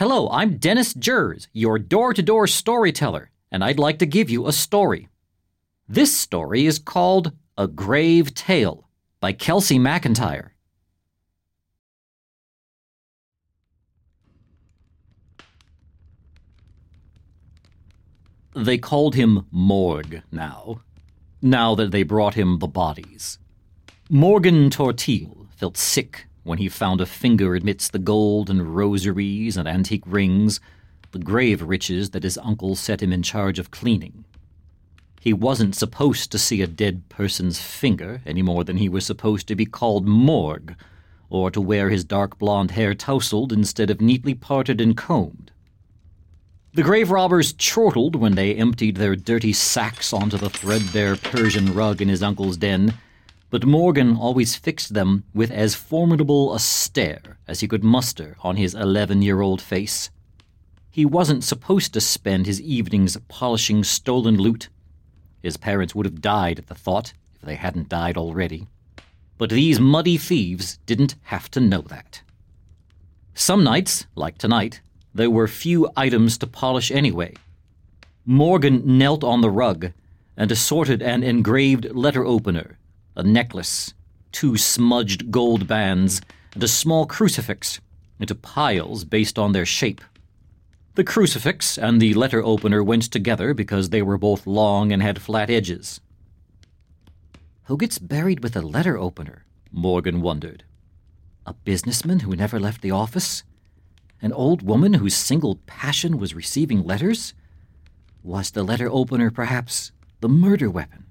Hello, I'm Dennis Jers, your door to door storyteller, and I'd like to give you a story. This story is called A Grave Tale by Kelsey McIntyre. They called him Morg now, now that they brought him the bodies. Morgan Tortille felt sick when he found a finger amidst the gold and rosaries and antique rings, the grave riches that his uncle set him in charge of cleaning. He wasn't supposed to see a dead person's finger any more than he was supposed to be called Morgue, or to wear his dark blonde hair tousled instead of neatly parted and combed. The grave robbers chortled when they emptied their dirty sacks onto the threadbare Persian rug in his uncle's den, but Morgan always fixed them with as formidable a stare as he could muster on his eleven year old face. He wasn't supposed to spend his evenings polishing stolen loot. His parents would have died at the thought if they hadn't died already. But these muddy thieves didn't have to know that. Some nights, like tonight, there were few items to polish anyway. Morgan knelt on the rug and assorted an engraved letter opener, a necklace, two smudged gold bands, and a small crucifix into piles based on their shape. The crucifix and the letter opener went together because they were both long and had flat edges. Who gets buried with a letter opener? Morgan wondered. A businessman who never left the office? An old woman whose single passion was receiving letters? Was the letter opener perhaps the murder weapon?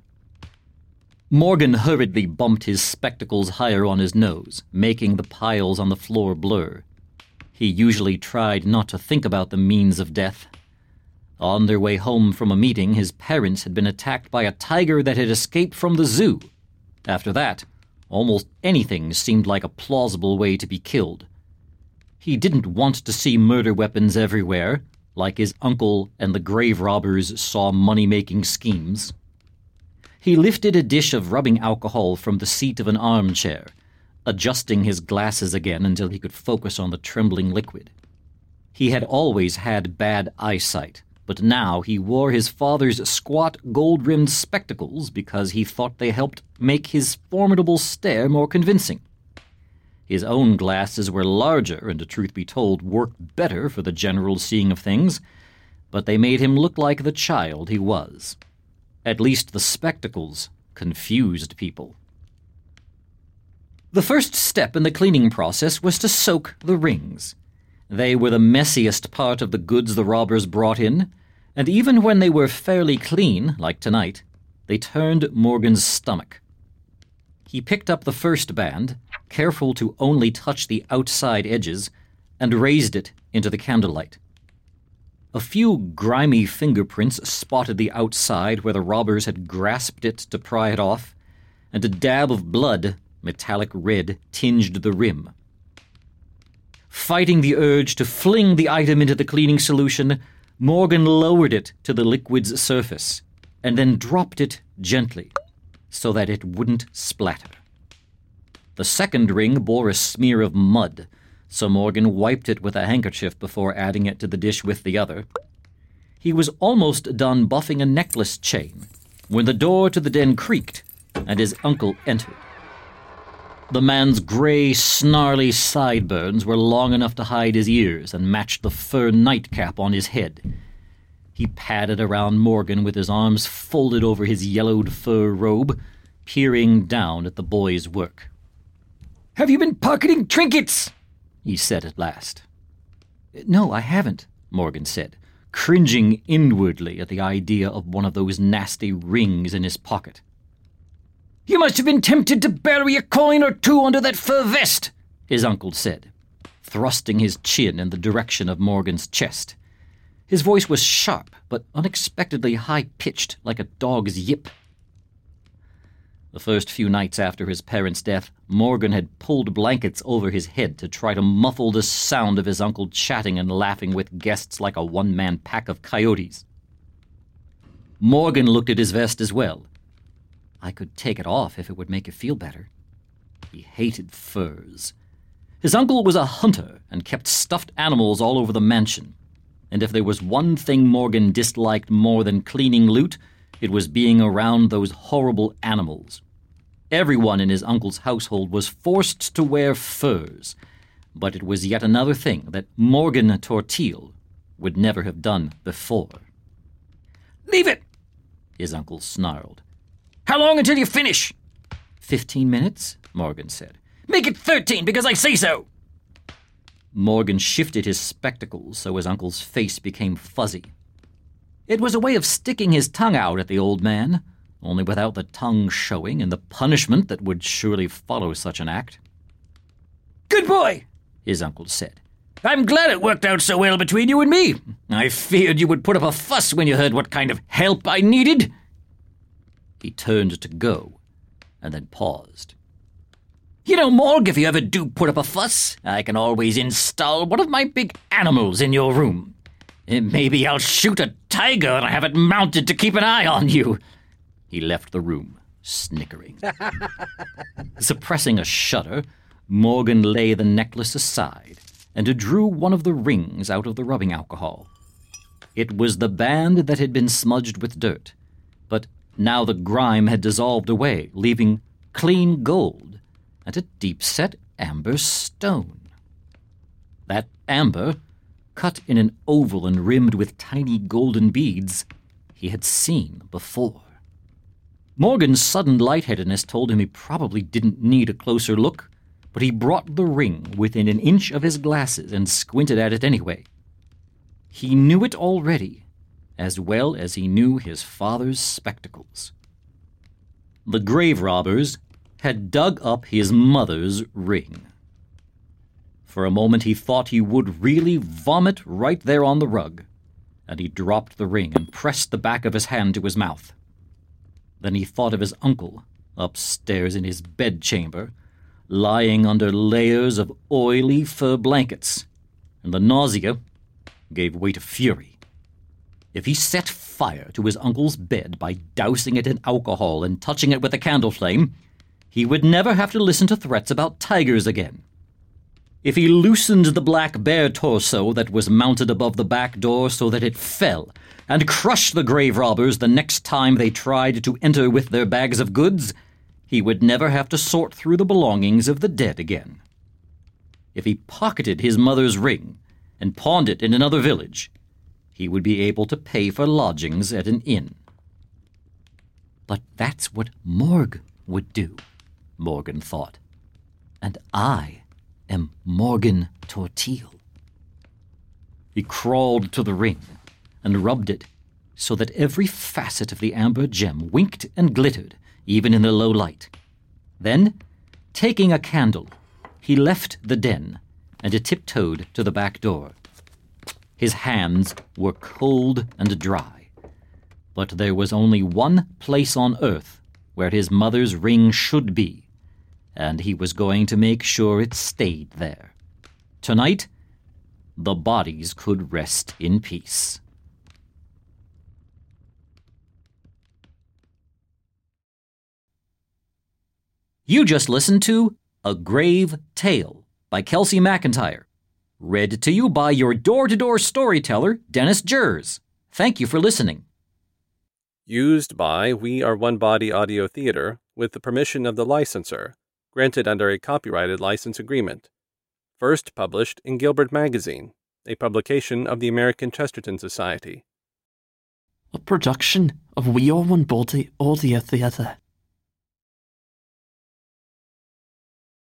Morgan hurriedly bumped his spectacles higher on his nose, making the piles on the floor blur. He usually tried not to think about the means of death. On their way home from a meeting, his parents had been attacked by a tiger that had escaped from the zoo. After that, almost anything seemed like a plausible way to be killed. He didn't want to see murder weapons everywhere, like his uncle and the grave robbers saw money making schemes. He lifted a dish of rubbing alcohol from the seat of an armchair, adjusting his glasses again until he could focus on the trembling liquid. He had always had bad eyesight, but now he wore his father's squat gold rimmed spectacles because he thought they helped make his formidable stare more convincing. His own glasses were larger and, to truth be told, worked better for the general seeing of things, but they made him look like the child he was. At least the spectacles confused people. The first step in the cleaning process was to soak the rings. They were the messiest part of the goods the robbers brought in, and even when they were fairly clean, like tonight, they turned Morgan's stomach. He picked up the first band, careful to only touch the outside edges, and raised it into the candlelight. A few grimy fingerprints spotted the outside where the robbers had grasped it to pry it off, and a dab of blood, metallic red, tinged the rim. Fighting the urge to fling the item into the cleaning solution, Morgan lowered it to the liquid's surface, and then dropped it gently so that it wouldn't splatter. The second ring bore a smear of mud, so Morgan wiped it with a handkerchief before adding it to the dish with the other. He was almost done buffing a necklace chain when the door to the den creaked and his uncle entered. The man's gray, snarly sideburns were long enough to hide his ears and matched the fur nightcap on his head. He padded around Morgan with his arms folded over his yellowed fur robe, peering down at the boy's work. Have you been pocketing trinkets? He said at last. No, I haven't, Morgan said, cringing inwardly at the idea of one of those nasty rings in his pocket. You must have been tempted to bury a coin or two under that fur vest, his uncle said, thrusting his chin in the direction of Morgan's chest. His voice was sharp, but unexpectedly high pitched, like a dog's yip. The first few nights after his parents' death, Morgan had pulled blankets over his head to try to muffle the sound of his uncle chatting and laughing with guests like a one man pack of coyotes. Morgan looked at his vest as well. I could take it off if it would make you feel better. He hated furs. His uncle was a hunter and kept stuffed animals all over the mansion. And if there was one thing Morgan disliked more than cleaning loot, it was being around those horrible animals. Everyone in his uncle's household was forced to wear furs, but it was yet another thing that Morgan Tortille would never have done before. Leave it! His uncle snarled. How long until you finish? Fifteen minutes, Morgan said. Make it thirteen because I say so! Morgan shifted his spectacles so his uncle's face became fuzzy. It was a way of sticking his tongue out at the old man, only without the tongue showing and the punishment that would surely follow such an act. Good boy, his uncle said. I'm glad it worked out so well between you and me. I feared you would put up a fuss when you heard what kind of help I needed. He turned to go, and then paused. You know, Morg, if you ever do put up a fuss, I can always install one of my big animals in your room. Maybe I'll shoot a tiger and have it mounted to keep an eye on you. He left the room, snickering. Suppressing a shudder, Morgan lay the necklace aside and drew one of the rings out of the rubbing alcohol. It was the band that had been smudged with dirt, but now the grime had dissolved away, leaving clean gold and a deep set amber stone. That amber, cut in an oval and rimmed with tiny golden beads, he had seen before. Morgan's sudden lightheadedness told him he probably didn't need a closer look, but he brought the ring within an inch of his glasses and squinted at it anyway. He knew it already, as well as he knew his father's spectacles. The grave robbers had dug up his mother's ring. For a moment he thought he would really vomit right there on the rug, and he dropped the ring and pressed the back of his hand to his mouth. Then he thought of his uncle, upstairs in his bedchamber, lying under layers of oily fur blankets, and the nausea gave way to fury. If he set fire to his uncle's bed by dousing it in alcohol and touching it with a candle flame, he would never have to listen to threats about tigers again. If he loosened the black bear torso that was mounted above the back door so that it fell, and crushed the grave robbers the next time they tried to enter with their bags of goods, he would never have to sort through the belongings of the dead again. If he pocketed his mother's ring and pawned it in another village, he would be able to pay for lodgings at an inn. But that's what Morg would do. Morgan thought. And I am Morgan Tortille. He crawled to the ring and rubbed it so that every facet of the amber gem winked and glittered, even in the low light. Then, taking a candle, he left the den and tiptoed to the back door. His hands were cold and dry, but there was only one place on earth where his mother's ring should be and he was going to make sure it stayed there. Tonight, the bodies could rest in peace. You just listened to A Grave Tale by Kelsey McIntyre, read to you by your door to door storyteller, Dennis Jers. Thank you for listening. Used by We Are One Body Audio Theater with the permission of the licensor granted under a copyrighted license agreement. First published in Gilbert Magazine, a publication of the American Chesterton Society. A production of We Are One Body Audio Theatre.